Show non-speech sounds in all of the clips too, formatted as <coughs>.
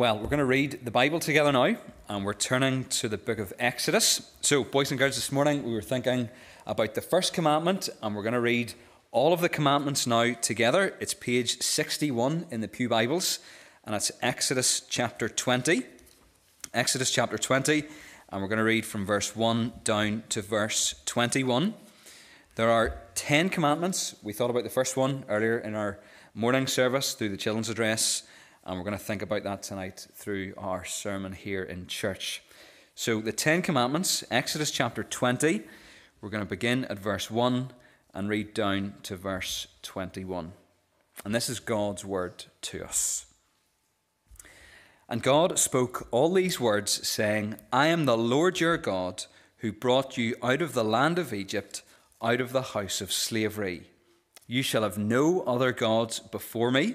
Well, we're going to read the Bible together now, and we're turning to the book of Exodus. So, boys and girls, this morning we were thinking about the first commandment, and we're going to read all of the commandments now together. It's page 61 in the Pew Bibles, and it's Exodus chapter 20. Exodus chapter 20, and we're going to read from verse 1 down to verse 21. There are 10 commandments. We thought about the first one earlier in our morning service through the children's address, and we're going to think about that tonight through our sermon here in church. So, the Ten Commandments, Exodus chapter 20, we're going to begin at verse 1 and read down to verse 21. And this is God's word to us. And God spoke all these words, saying, I am the Lord your God, who brought you out of the land of Egypt, out of the house of slavery. You shall have no other gods before me.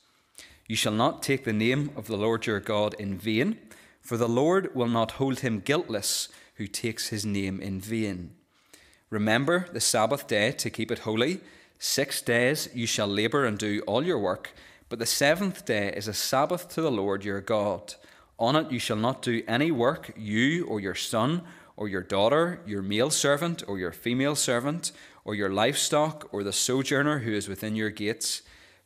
You shall not take the name of the Lord your God in vain, for the Lord will not hold him guiltless who takes his name in vain. Remember the Sabbath day to keep it holy. Six days you shall labour and do all your work, but the seventh day is a Sabbath to the Lord your God. On it you shall not do any work, you or your son or your daughter, your male servant or your female servant, or your livestock or the sojourner who is within your gates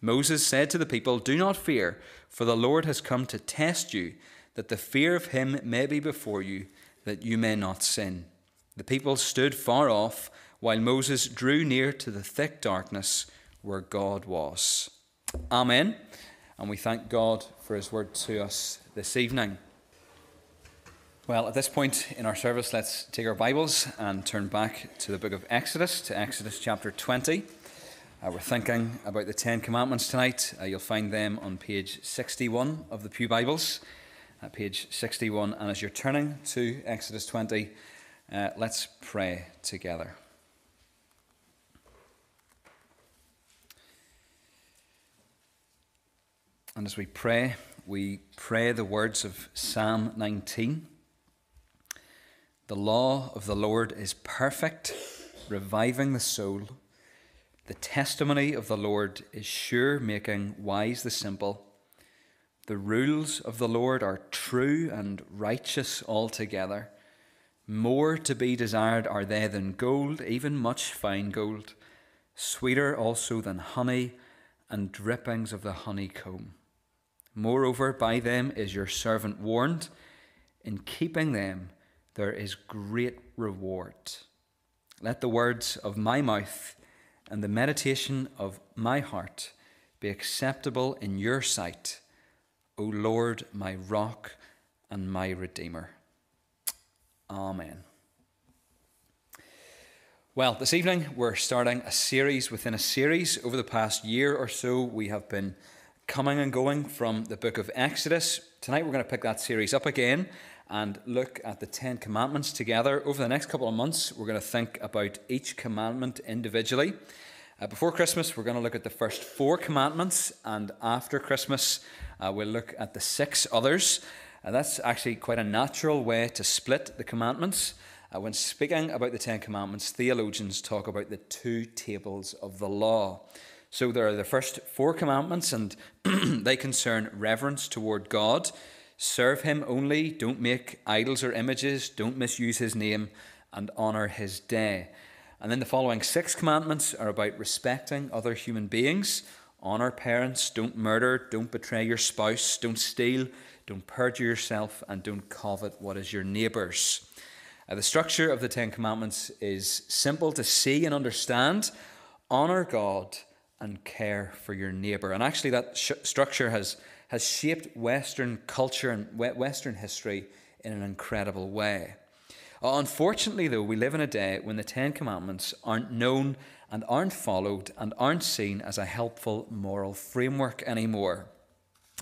Moses said to the people, Do not fear, for the Lord has come to test you, that the fear of him may be before you, that you may not sin. The people stood far off, while Moses drew near to the thick darkness where God was. Amen. And we thank God for his word to us this evening. Well, at this point in our service, let's take our Bibles and turn back to the book of Exodus, to Exodus chapter 20. Uh, we're thinking about the Ten Commandments tonight. Uh, you'll find them on page 61 of the Pew Bibles, uh, page 61. And as you're turning to Exodus 20, uh, let's pray together. And as we pray, we pray the words of Psalm 19. The law of the Lord is perfect, reviving the soul. The testimony of the Lord is sure, making wise the simple. The rules of the Lord are true and righteous altogether. More to be desired are they than gold, even much fine gold, sweeter also than honey and drippings of the honeycomb. Moreover, by them is your servant warned. In keeping them, there is great reward. Let the words of my mouth and the meditation of my heart be acceptable in your sight, O Lord, my rock and my redeemer. Amen. Well, this evening we're starting a series within a series. Over the past year or so, we have been coming and going from the book of Exodus. Tonight we're going to pick that series up again and look at the Ten Commandments together. Over the next couple of months, we're going to think about each commandment individually. Uh, before Christmas, we're going to look at the first four commandments, and after Christmas, uh, we'll look at the six others. Uh, that's actually quite a natural way to split the commandments. Uh, when speaking about the Ten Commandments, theologians talk about the two tables of the law. So there are the first four commandments, and <clears throat> they concern reverence toward God. Serve Him only, don't make idols or images, don't misuse His name, and honour His day. And then the following six commandments are about respecting other human beings. Honour parents, don't murder, don't betray your spouse, don't steal, don't perjure yourself, and don't covet what is your neighbour's. Uh, the structure of the Ten Commandments is simple to see and understand. Honour God and care for your neighbour. And actually, that sh- structure has, has shaped Western culture and Western history in an incredible way. Uh, unfortunately, though, we live in a day when the Ten Commandments aren't known and aren't followed and aren't seen as a helpful moral framework anymore.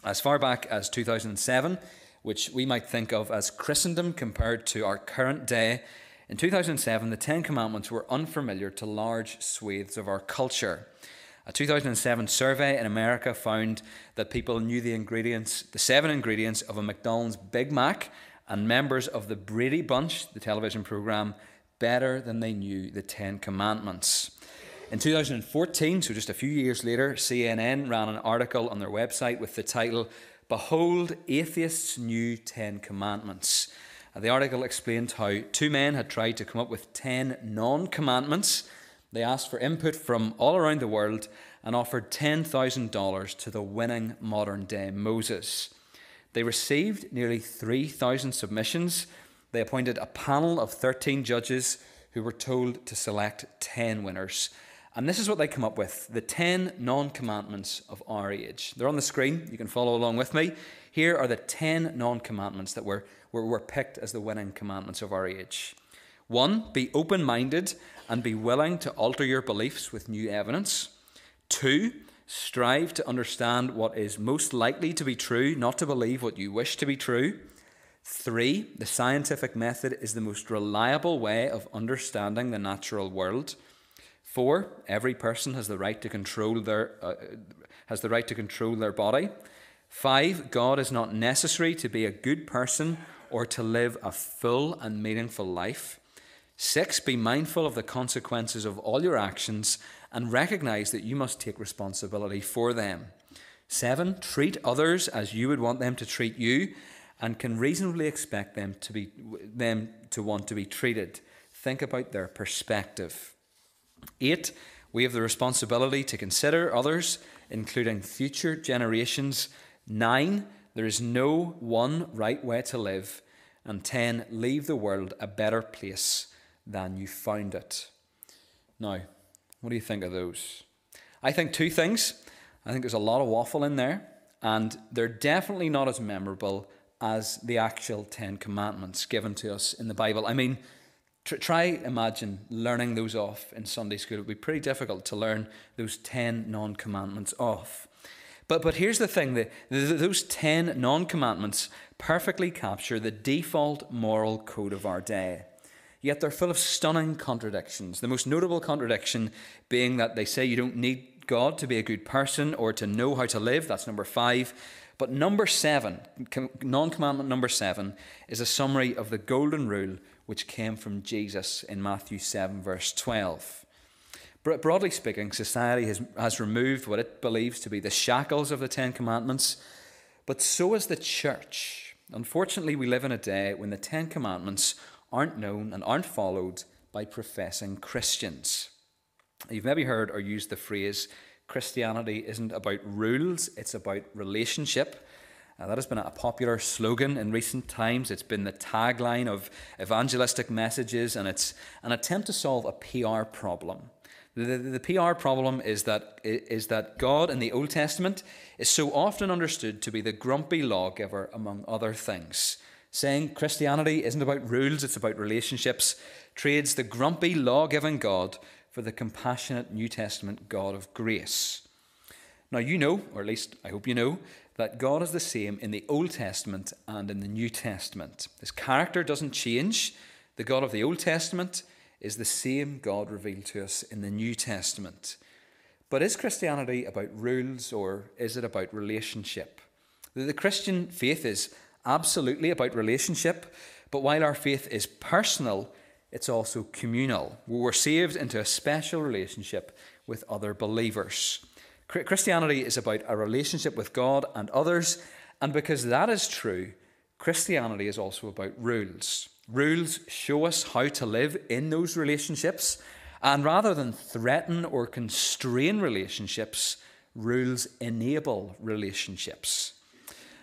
As far back as 2007, which we might think of as Christendom compared to our current day, in 2007, the Ten Commandments were unfamiliar to large swathes of our culture. A 2007 survey in America found that people knew the ingredients, the seven ingredients of a McDonald's Big Mac, and members of the Brady Bunch, the television program, better than they knew the Ten Commandments. In 2014, so just a few years later, CNN ran an article on their website with the title Behold Atheists' New Ten Commandments. the article explained how two men had tried to come up with ten non commandments they asked for input from all around the world and offered $10,000 to the winning modern day Moses. They received nearly 3,000 submissions. They appointed a panel of 13 judges who were told to select 10 winners. And this is what they come up with the 10 non commandments of our age. They're on the screen. You can follow along with me. Here are the 10 non commandments that were, were, were picked as the winning commandments of our age. One, be open minded and be willing to alter your beliefs with new evidence. Two, strive to understand what is most likely to be true, not to believe what you wish to be true. Three, the scientific method is the most reliable way of understanding the natural world. Four, every person has the right to control their uh, has the right to control their body. Five, God is not necessary to be a good person or to live a full and meaningful life. Six, be mindful of the consequences of all your actions and recognize that you must take responsibility for them. Seven, treat others as you would want them to treat you and can reasonably expect them to, be, them to want to be treated. Think about their perspective. Eight, we have the responsibility to consider others, including future generations. Nine, there is no one right way to live. And ten, leave the world a better place than you found it. Now, what do you think of those? I think two things. I think there's a lot of waffle in there, and they're definitely not as memorable as the actual Ten Commandments given to us in the Bible. I mean, tr- try imagine learning those off in Sunday school. It would be pretty difficult to learn those 10 non commandments off. But, but here's the thing the, the, those 10 non commandments perfectly capture the default moral code of our day. Yet they're full of stunning contradictions. The most notable contradiction being that they say you don't need God to be a good person or to know how to live. That's number five. But number seven, non commandment number seven, is a summary of the golden rule which came from Jesus in Matthew 7, verse 12. Broadly speaking, society has, has removed what it believes to be the shackles of the Ten Commandments, but so has the church. Unfortunately, we live in a day when the Ten Commandments aren't known and aren't followed by professing Christians. You've maybe heard or used the phrase Christianity isn't about rules, it's about relationship. Uh, that has been a popular slogan in recent times. It's been the tagline of evangelistic messages, and it's an attempt to solve a PR problem. The, the, the, PR problem is that, is that God in the Old Testament is so often understood to be the grumpy lawgiver among other things saying Christianity isn't about rules, it's about relationships, trades the grumpy, law giving God for the compassionate New Testament God of grace. Now, you know, or at least I hope you know, that God is the same in the Old Testament and in the New Testament. His character doesn't change. The God of the Old Testament is the same God revealed to us in the New Testament. But is Christianity about rules or is it about relationship? The Christian faith is absolutely about relationship, but while our faith is personal, it's also communal. We're saved into a special relationship with other believers. Christianity is about a relationship with God and others, and because that is true, Christianity is also about rules. Rules show us how to live in those relationships, and rather than threaten or constrain relationships, rules enable relationships.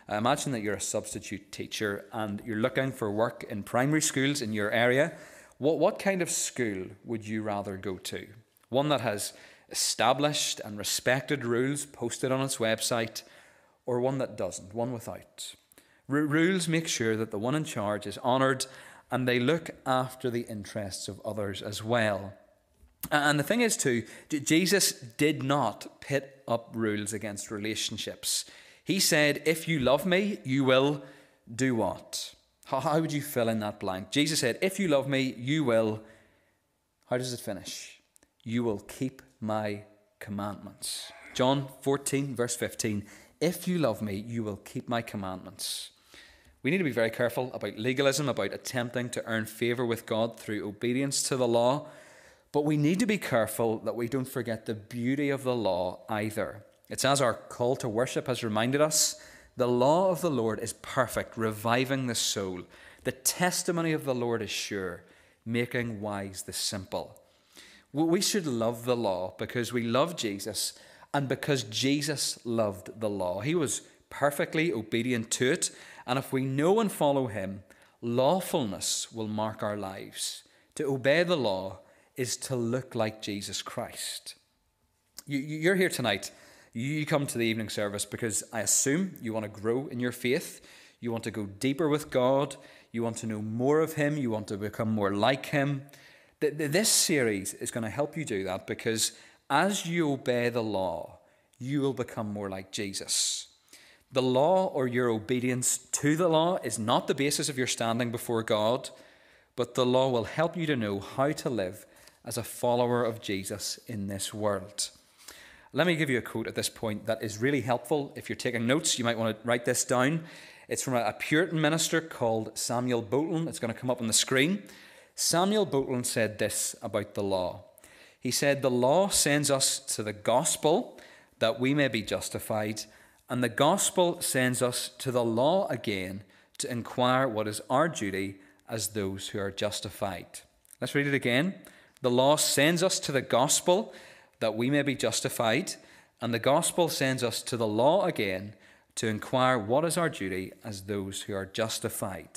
Imagine that you're a substitute teacher and you're looking for work in primary schools in your area. What, what kind of school would you rather go to? One that has established and respected rules posted on its website, or one that doesn't, one without? R- rules make sure that the one in charge is honoured and they look after the interests of others as well. And the thing is, too, Jesus did not pit up rules against relationships. He said, If you love me, you will do what? How, how would you fill in that blank? Jesus said, If you love me, you will. How does it finish? You will keep my commandments. John 14, verse 15. If you love me, you will keep my commandments. We need to be very careful about legalism, about attempting to earn favour with God through obedience to the law. But we need to be careful that we don't forget the beauty of the law either. It's as our call to worship has reminded us the law of the Lord is perfect, reviving the soul. The testimony of the Lord is sure, making wise the simple. We should love the law because we love Jesus and because Jesus loved the law. He was perfectly obedient to it, and if we know and follow him, lawfulness will mark our lives. To obey the law is to look like Jesus Christ. You're here tonight you come to the evening service because I assume you want to grow in your faith, you want to go deeper with God, you want to know more of Him, you want to become more like Him. This series is going to help you do that because as you obey the law, you will become more like Jesus. The law or your obedience to the law is not the basis of your standing before God, but the law will help you to know how to live as a follower of Jesus in this world. Let me give you a quote at this point that is really helpful. If you're taking notes, you might want to write this down. It's from a Puritan minister called Samuel Bolton. It's going to come up on the screen. Samuel Bolton said this about the law. He said, The law sends us to the gospel that we may be justified, and the gospel sends us to the law again to inquire what is our duty as those who are justified. Let's read it again. The law sends us to the gospel that we may be justified, and the gospel sends us to the law again to inquire what is our duty as those who are justified.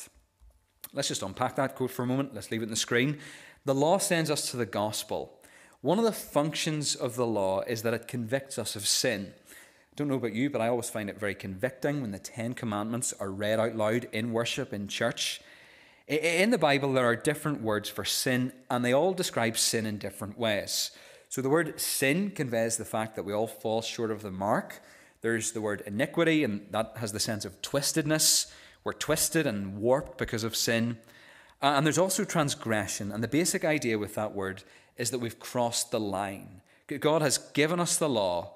Let's just unpack that quote for a moment. Let's leave it on the screen. The law sends us to the gospel. One of the functions of the law is that it convicts us of sin. I don't know about you, but I always find it very convicting when the Ten Commandments are read out loud in worship in church. In the Bible, there are different words for sin, and they all describe sin in different ways. So the word sin conveys the fact that we all fall short of the mark. There's the word iniquity, and that has the sense of twistedness. We're twisted and warped because of sin. Uh, and there's also transgression. And the basic idea with that word is that we've crossed the line. God has given us the law,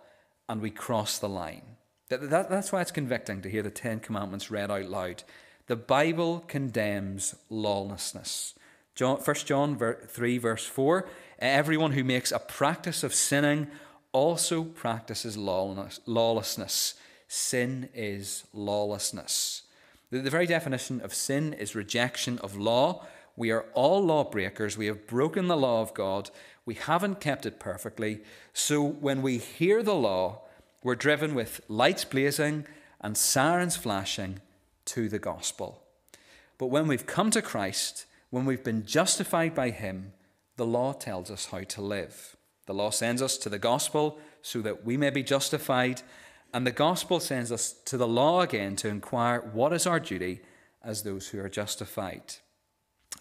and we cross the line. That, that, that's why it's convicting to hear the Ten Commandments read out loud. The Bible condemns lawlessness. John, 1 John 3, verse 4 Everyone who makes a practice of sinning also practices lawlessness. Sin is lawlessness. The, the very definition of sin is rejection of law. We are all lawbreakers. We have broken the law of God. We haven't kept it perfectly. So when we hear the law, we're driven with lights blazing and sirens flashing to the gospel. But when we've come to Christ, when we've been justified by Him, the law tells us how to live. The law sends us to the gospel so that we may be justified, and the gospel sends us to the law again to inquire what is our duty as those who are justified.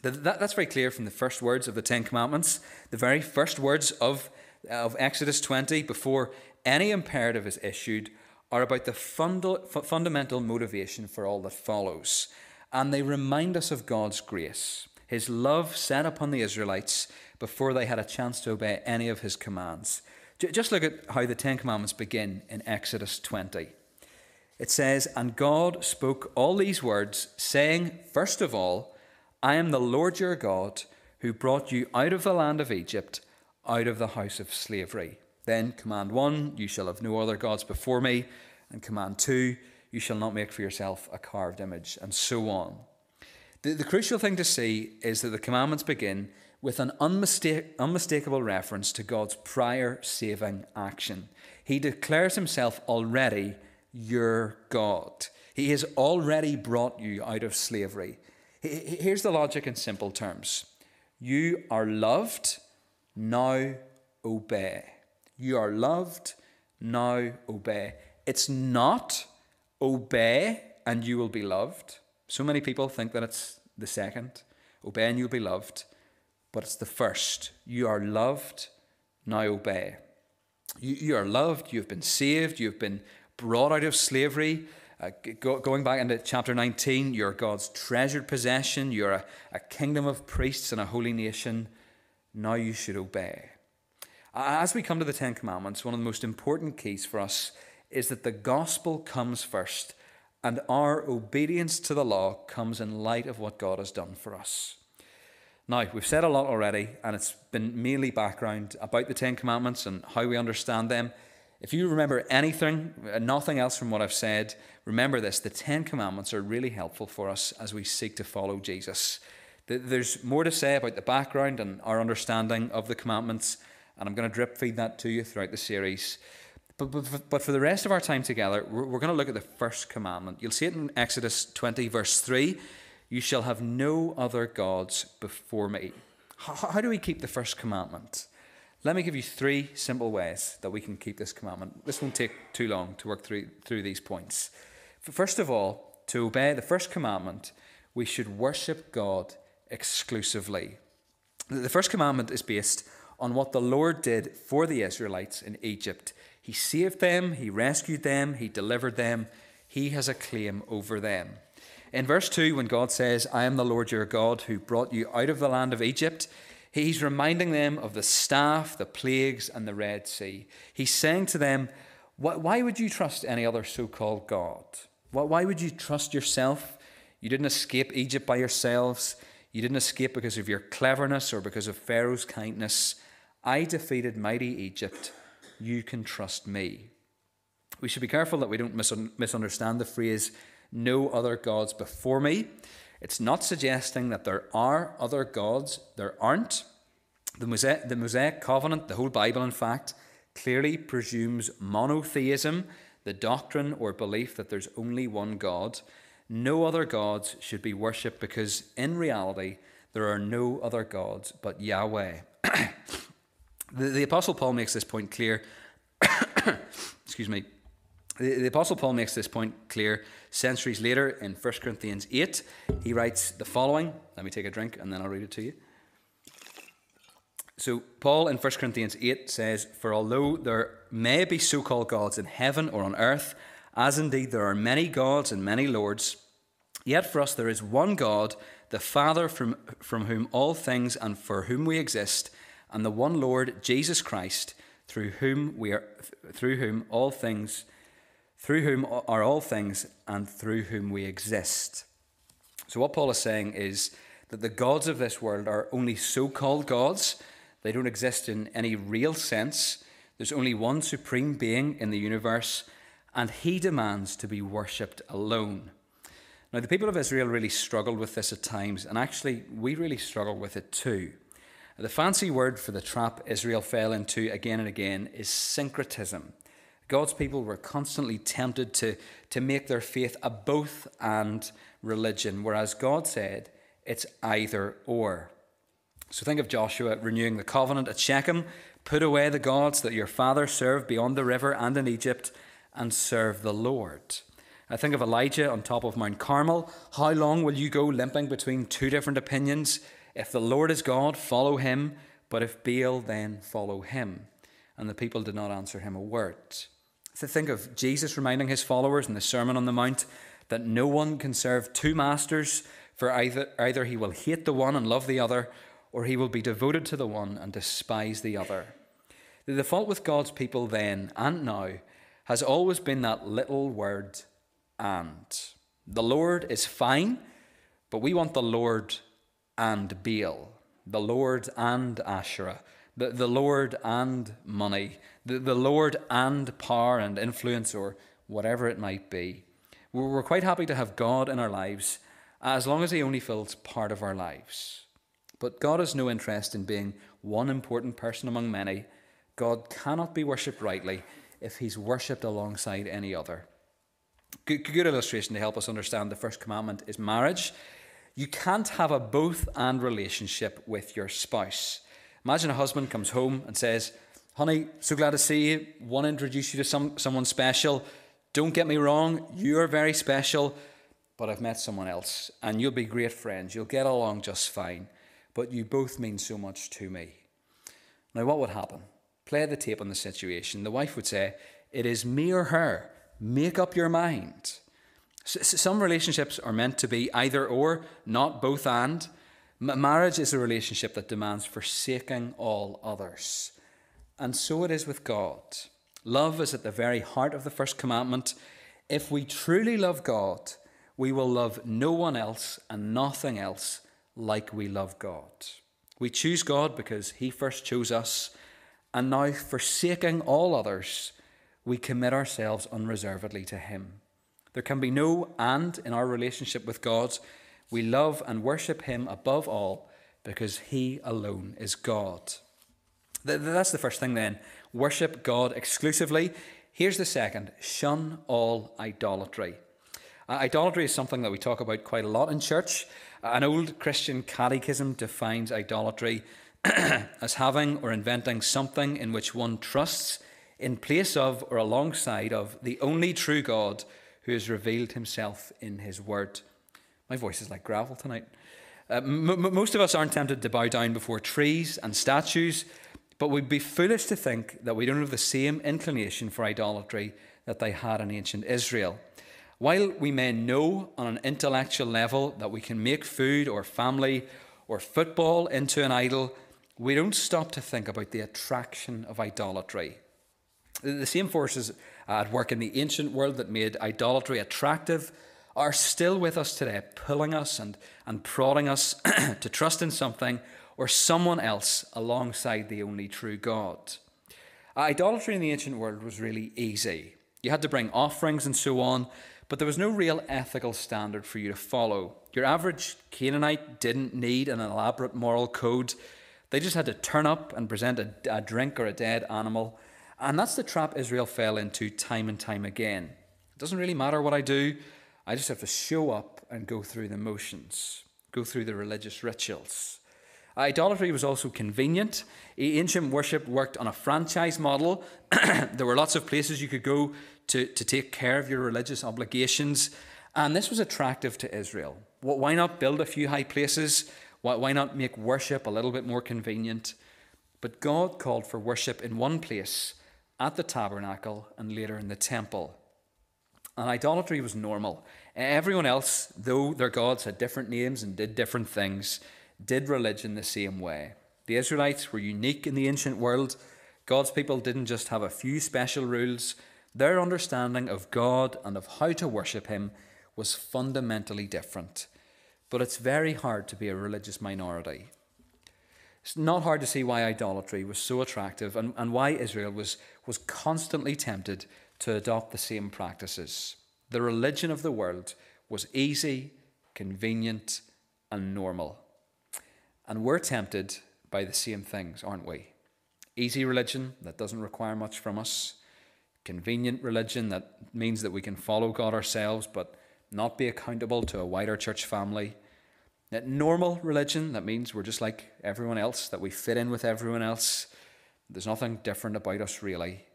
that's very clear from the first words of the Ten Commandments, the very first words of, of Exodus 20, before any imperative is issued, are about the funda- fundamental motivation for all that follows. And they remind us of God's grace his love set upon the Israelites before they had a chance to obey any of his commands. Just look at how the Ten Commandments begin in Exodus 20. It says, And God spoke all these words, saying, First of all, I am the Lord your God, who brought you out of the land of Egypt, out of the house of slavery. Then, command one, you shall have no other gods before me. And command two, you shall not make for yourself a carved image, and so on. The, the crucial thing to see is that the commandments begin with an unmistakable reference to God's prior saving action. He declares himself already your God. He has already brought you out of slavery. Here's the logic in simple terms You are loved, now obey. You are loved, now obey. It's not obey and you will be loved. So many people think that it's the second obey and you'll be loved, but it's the first. You are loved, now obey. You, you are loved, you've been saved, you've been brought out of slavery. Uh, go, going back into chapter 19, you're God's treasured possession, you're a, a kingdom of priests and a holy nation. Now you should obey. As we come to the Ten Commandments, one of the most important keys for us is that the gospel comes first and our obedience to the law comes in light of what God has done for us. Now, we've said a lot already, and it's been mainly background about the Ten Commandments and how we understand them. If you remember anything, nothing else from what I've said, remember this the Ten Commandments are really helpful for us as we seek to follow Jesus. There's more to say about the background and our understanding of the commandments, and I'm going to drip feed that to you throughout the series. But, but, but for the rest of our time together, we're, we're going to look at the first commandment. You'll see it in Exodus 20, verse 3 You shall have no other gods before me. How, how do we keep the first commandment? Let me give you three simple ways that we can keep this commandment. This won't take too long to work through, through these points. First of all, to obey the first commandment, we should worship God exclusively. The first commandment is based on what the Lord did for the Israelites in Egypt. He saved them, He rescued them, He delivered them. He has a claim over them. In verse 2, when God says, I am the Lord your God who brought you out of the land of Egypt, He's reminding them of the staff, the plagues, and the Red Sea. He's saying to them, Why would you trust any other so called God? Why would you trust yourself? You didn't escape Egypt by yourselves. You didn't escape because of your cleverness or because of Pharaoh's kindness. I defeated mighty Egypt. You can trust me. We should be careful that we don't misunderstand the phrase, no other gods before me. It's not suggesting that there are other gods, there aren't. The Mosaic, the Mosaic covenant, the whole Bible, in fact, clearly presumes monotheism, the doctrine or belief that there's only one God. No other gods should be worshipped because, in reality, there are no other gods but Yahweh. <clears throat> the, the Apostle Paul makes this point clear. <coughs> Excuse me. The, the, Apostle Paul makes this point clear centuries later in 1 Corinthians 8. He writes the following. Let me take a drink and then I'll read it to you. So, Paul in 1 Corinthians 8 says, For although there may be so called gods in heaven or on earth, as indeed there are many gods and many lords, yet for us there is one God, the Father from, from whom all things and for whom we exist, and the one Lord, Jesus Christ, through whom we are through whom all things through whom are all things and through whom we exist. So, what Paul is saying is that the gods of this world are only so called gods, they don't exist in any real sense. There's only one supreme being in the universe, and he demands to be worshipped alone. Now, the people of Israel really struggled with this at times, and actually, we really struggle with it too. The fancy word for the trap Israel fell into again and again is syncretism. God's people were constantly tempted to, to make their faith a both and religion, whereas God said it's either or. So think of Joshua renewing the covenant at Shechem put away the gods that your father served beyond the river and in Egypt, and serve the Lord. I think of Elijah on top of Mount Carmel. How long will you go limping between two different opinions? If the Lord is God, follow him, but if Baal, then follow him. And the people did not answer him a word. To think of Jesus reminding his followers in the Sermon on the Mount that no one can serve two masters, for either, either he will hate the one and love the other, or he will be devoted to the one and despise the other. The default with God's people then and now has always been that little word and. The Lord is fine, but we want the Lord and Baal. the Lord and Asherah, the, the Lord and money, the, the Lord and power and influence, or whatever it might be. We're, we're quite happy to have God in our lives as long as He only fills part of our lives. But God has no interest in being one important person among many. God cannot be worshipped rightly if He's worshipped alongside any other. Good, good illustration to help us understand the first commandment is marriage. You can't have a both and relationship with your spouse. Imagine a husband comes home and says, Honey, so glad to see you. Want to introduce you to some, someone special. Don't get me wrong, you're very special, but I've met someone else, and you'll be great friends. You'll get along just fine, but you both mean so much to me. Now, what would happen? Play the tape on the situation. The wife would say, It is me or her. Make up your mind. Some relationships are meant to be either or, not both and. Marriage is a relationship that demands forsaking all others. And so it is with God. Love is at the very heart of the first commandment. If we truly love God, we will love no one else and nothing else like we love God. We choose God because He first chose us, and now, forsaking all others, we commit ourselves unreservedly to Him. There can be no and in our relationship with God. We love and worship Him above all because He alone is God. That's the first thing then. Worship God exclusively. Here's the second shun all idolatry. Uh, idolatry is something that we talk about quite a lot in church. An old Christian catechism defines idolatry <clears throat> as having or inventing something in which one trusts in place of or alongside of the only true God who has revealed himself in his word. My voice is like gravel tonight. Uh, m- most of us aren't tempted to bow down before trees and statues, but we'd be foolish to think that we don't have the same inclination for idolatry that they had in ancient Israel. While we may know on an intellectual level that we can make food or family or football into an idol, we don't stop to think about the attraction of idolatry. The same forces Uh, at work in the ancient world that made idolatry attractive are still with us today, pulling us and, and prodding us <clears throat> to trust in something or someone else alongside the only true God. Uh, idolatry in the ancient world was really easy. You had to bring offerings and so on, but there was no real ethical standard for you to follow. Your average Canaanite didn't need an elaborate moral code. They just had to turn up and present a, a drink or a dead animal and that's the trap Israel fell into time and time again. It doesn't really matter what I do, I just have to show up and go through the motions, go through the religious rituals. Idolatry was also convenient. Ancient worship worked on a franchise model. <clears throat> there were lots of places you could go to, to take care of your religious obligations. And this was attractive to Israel. Why not build a few high places? Why not make worship a little bit more convenient? But God called for worship in one place at the tabernacle and later in the temple. And idolatry was normal. Everyone else, though their gods had different names and did different things, did religion the same way. The Israelites were unique in the ancient world. God's people didn't just have a few special rules, their understanding of God and of how to worship Him was fundamentally different. But it's very hard to be a religious minority. It's not hard to see why idolatry was so attractive and, and why Israel was, was constantly tempted to adopt the same practices. The religion of the world was easy, convenient, and normal. And we're tempted by the same things, aren't we? Easy religion that doesn't require much from us, convenient religion that means that we can follow God ourselves but not be accountable to a wider church family that normal religion, that means we're just like everyone else, that we fit in with everyone else. There's nothing different about us, really.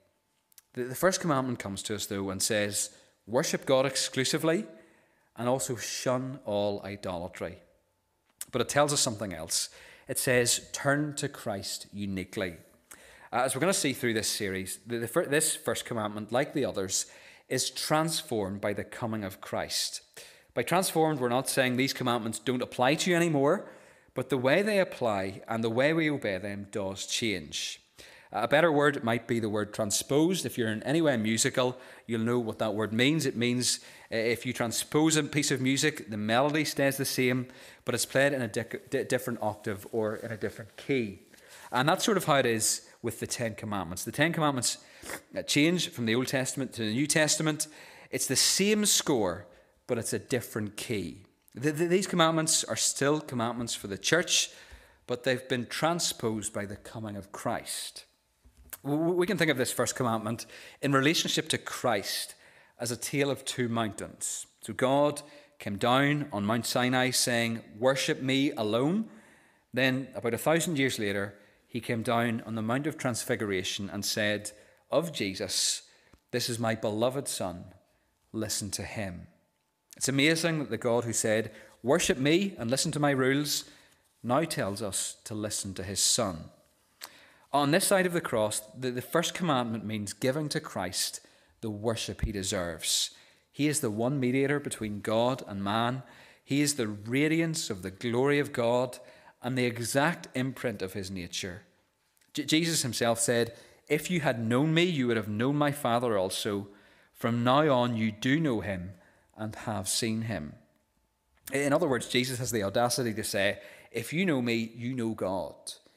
The, the first commandment comes to us, though, and says, Worship God exclusively and also shun all idolatry. But it tells us something else. It says, Turn to Christ uniquely. Uh, as we're going to see through this series, the, the, this first commandment, like the others, is transformed by the coming of Christ. By transformed, we're not saying these commandments don't apply to you anymore, but the way they apply and the way we obey them does change. A better word might be the word transposed. If you're in any way musical, you'll know what that word means. It means uh, if you transpose a piece of music, the melody stays the same, but it's played in a di- different octave or in a different key. And that's sort of how it is with the Ten Commandments. The Ten Commandments uh, change from the Old Testament to the New Testament. It's the same score, but it's a different key. The, the, these commandments are still commandments for the church, but they've been transposed by the coming of Christ. We can think of this first commandment in relationship to Christ as a tale of two mountains. So God came down on Mount Sinai saying, Worship me alone. Then, about a thousand years later, he came down on the Mount of Transfiguration and said of Jesus, This is my beloved Son, listen to him. It's amazing that the God who said, Worship me and listen to my rules, now tells us to listen to his Son. On this side of the cross, the, the first commandment means giving to Christ the worship he deserves. He is the one mediator between God and man. He is the radiance of the glory of God and the exact imprint of his nature. J- Jesus himself said, If you had known me, you would have known my Father also. From now on, you do know him and have seen him. In other words, Jesus has the audacity to say, If you know me, you know God.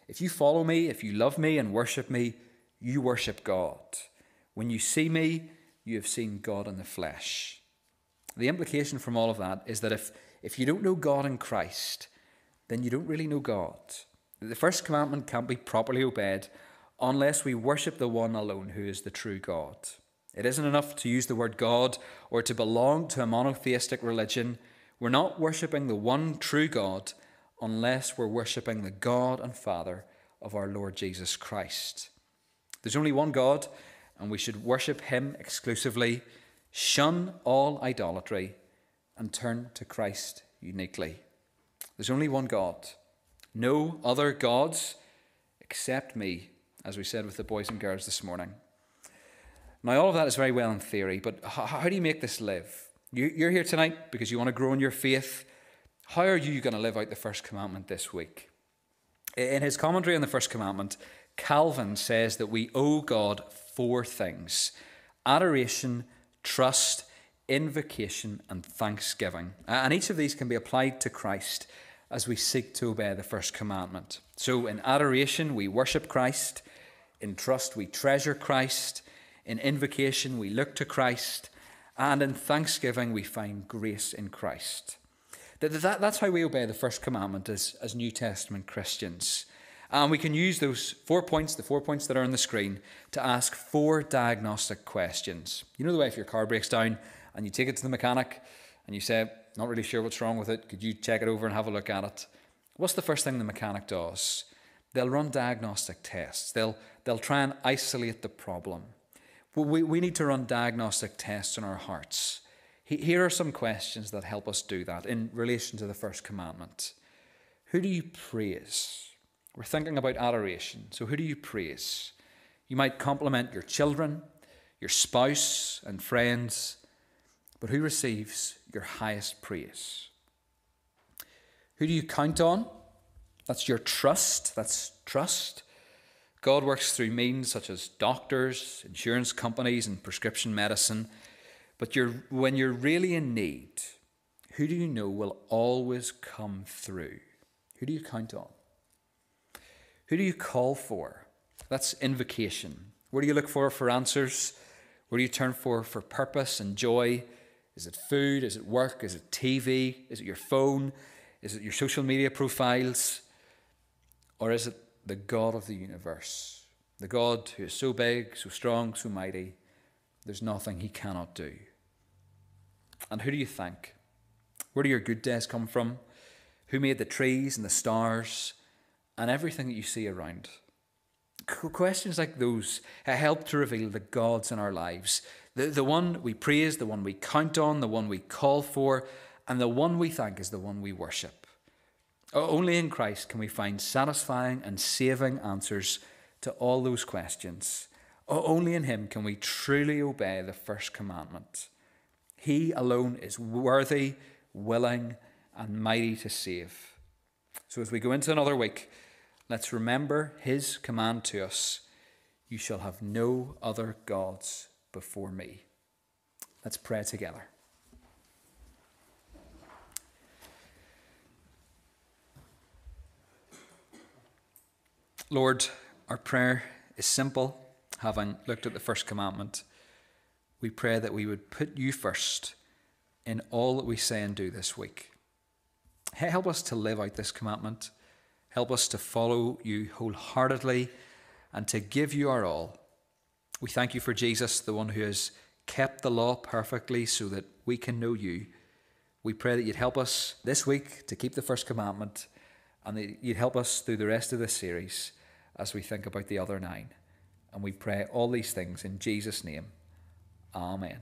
If you follow me, if you love me and worship me, you worship God. When you see me, you have seen God in the flesh. The implication from all of that is that if, if you don't know God in Christ, then you don't really know God. The first commandment can't be properly obeyed unless we worship the one alone who is the true God. It isn't enough to use the word God or to belong to a monotheistic religion. We're not worshipping the one true God unless we're worshipping the God and Father of our Lord Jesus Christ. There's only one God, and we should worship Him exclusively, shun all idolatry, and turn to Christ uniquely. There's only one God, no other gods except me, as we said with the boys and girls this morning. Now, all of that is very well in theory, but how, how do you make this live? You, you're here tonight because you want to grow in your faith. How are you going to live out the first commandment this week? In his commentary on the first commandment, Calvin says that we owe God four things adoration, trust, invocation, and thanksgiving. And each of these can be applied to Christ as we seek to obey the first commandment. So, in adoration, we worship Christ. In trust, we treasure Christ. In invocation, we look to Christ. And in thanksgiving, we find grace in Christ. That, that, that's how we obey the first commandment as, as New Testament Christians. And we can use those four points, the four points that are on the screen, to ask four diagnostic questions. You know the way if your car breaks down and you take it to the mechanic and you say, not really sure what's wrong with it, could you check it over and have a look at it? What's the first thing the mechanic does? They'll run diagnostic tests. They'll, they'll try and isolate the problem. We, we need to run diagnostic tests on our hearts. Here are some questions that help us do that in relation to the first commandment. Who do you praise? We're thinking about adoration. So, who do you praise? You might compliment your children, your spouse, and friends, but who receives your highest praise? Who do you count on? That's your trust. That's trust. God works through means such as doctors, insurance companies, and prescription medicine. But you're, when you're really in need, who do you know will always come through? Who do you count on? Who do you call for? That's invocation. Where do you look for for answers? Where do you turn for for purpose and joy? Is it food? Is it work? Is it TV? Is it your phone? Is it your social media profiles? Or is it the God of the universe? The God who is so big, so strong, so mighty, there's nothing he cannot do. And who do you thank? Where do your good days come from? Who made the trees and the stars and everything that you see around? Questions like those uh, help to reveal the gods in our lives. The, the one we praise, the one we count on, the one we call for, and the one we thank is the one we worship. Oh, only in Christ can we find satisfying and saving answers to all those questions. Oh, only in Him can we truly obey the first commandment. He alone is worthy, willing, and mighty to save. So as we go into another week, let's remember His command to us You shall have no other gods before me. Let's pray together. Lord, our prayer is simple. Having looked at the first commandment, we pray that we would put you first in all that we say and do this week. Help us to live out this commandment. Help us to follow you wholeheartedly and to give you our all. We thank you for Jesus, the one who has kept the law perfectly so that we can know you. We pray that you'd help us this week to keep the first commandment and that you'd help us through the rest of this series as we think about the other nine. And we pray all these things in Jesus' name. Amen.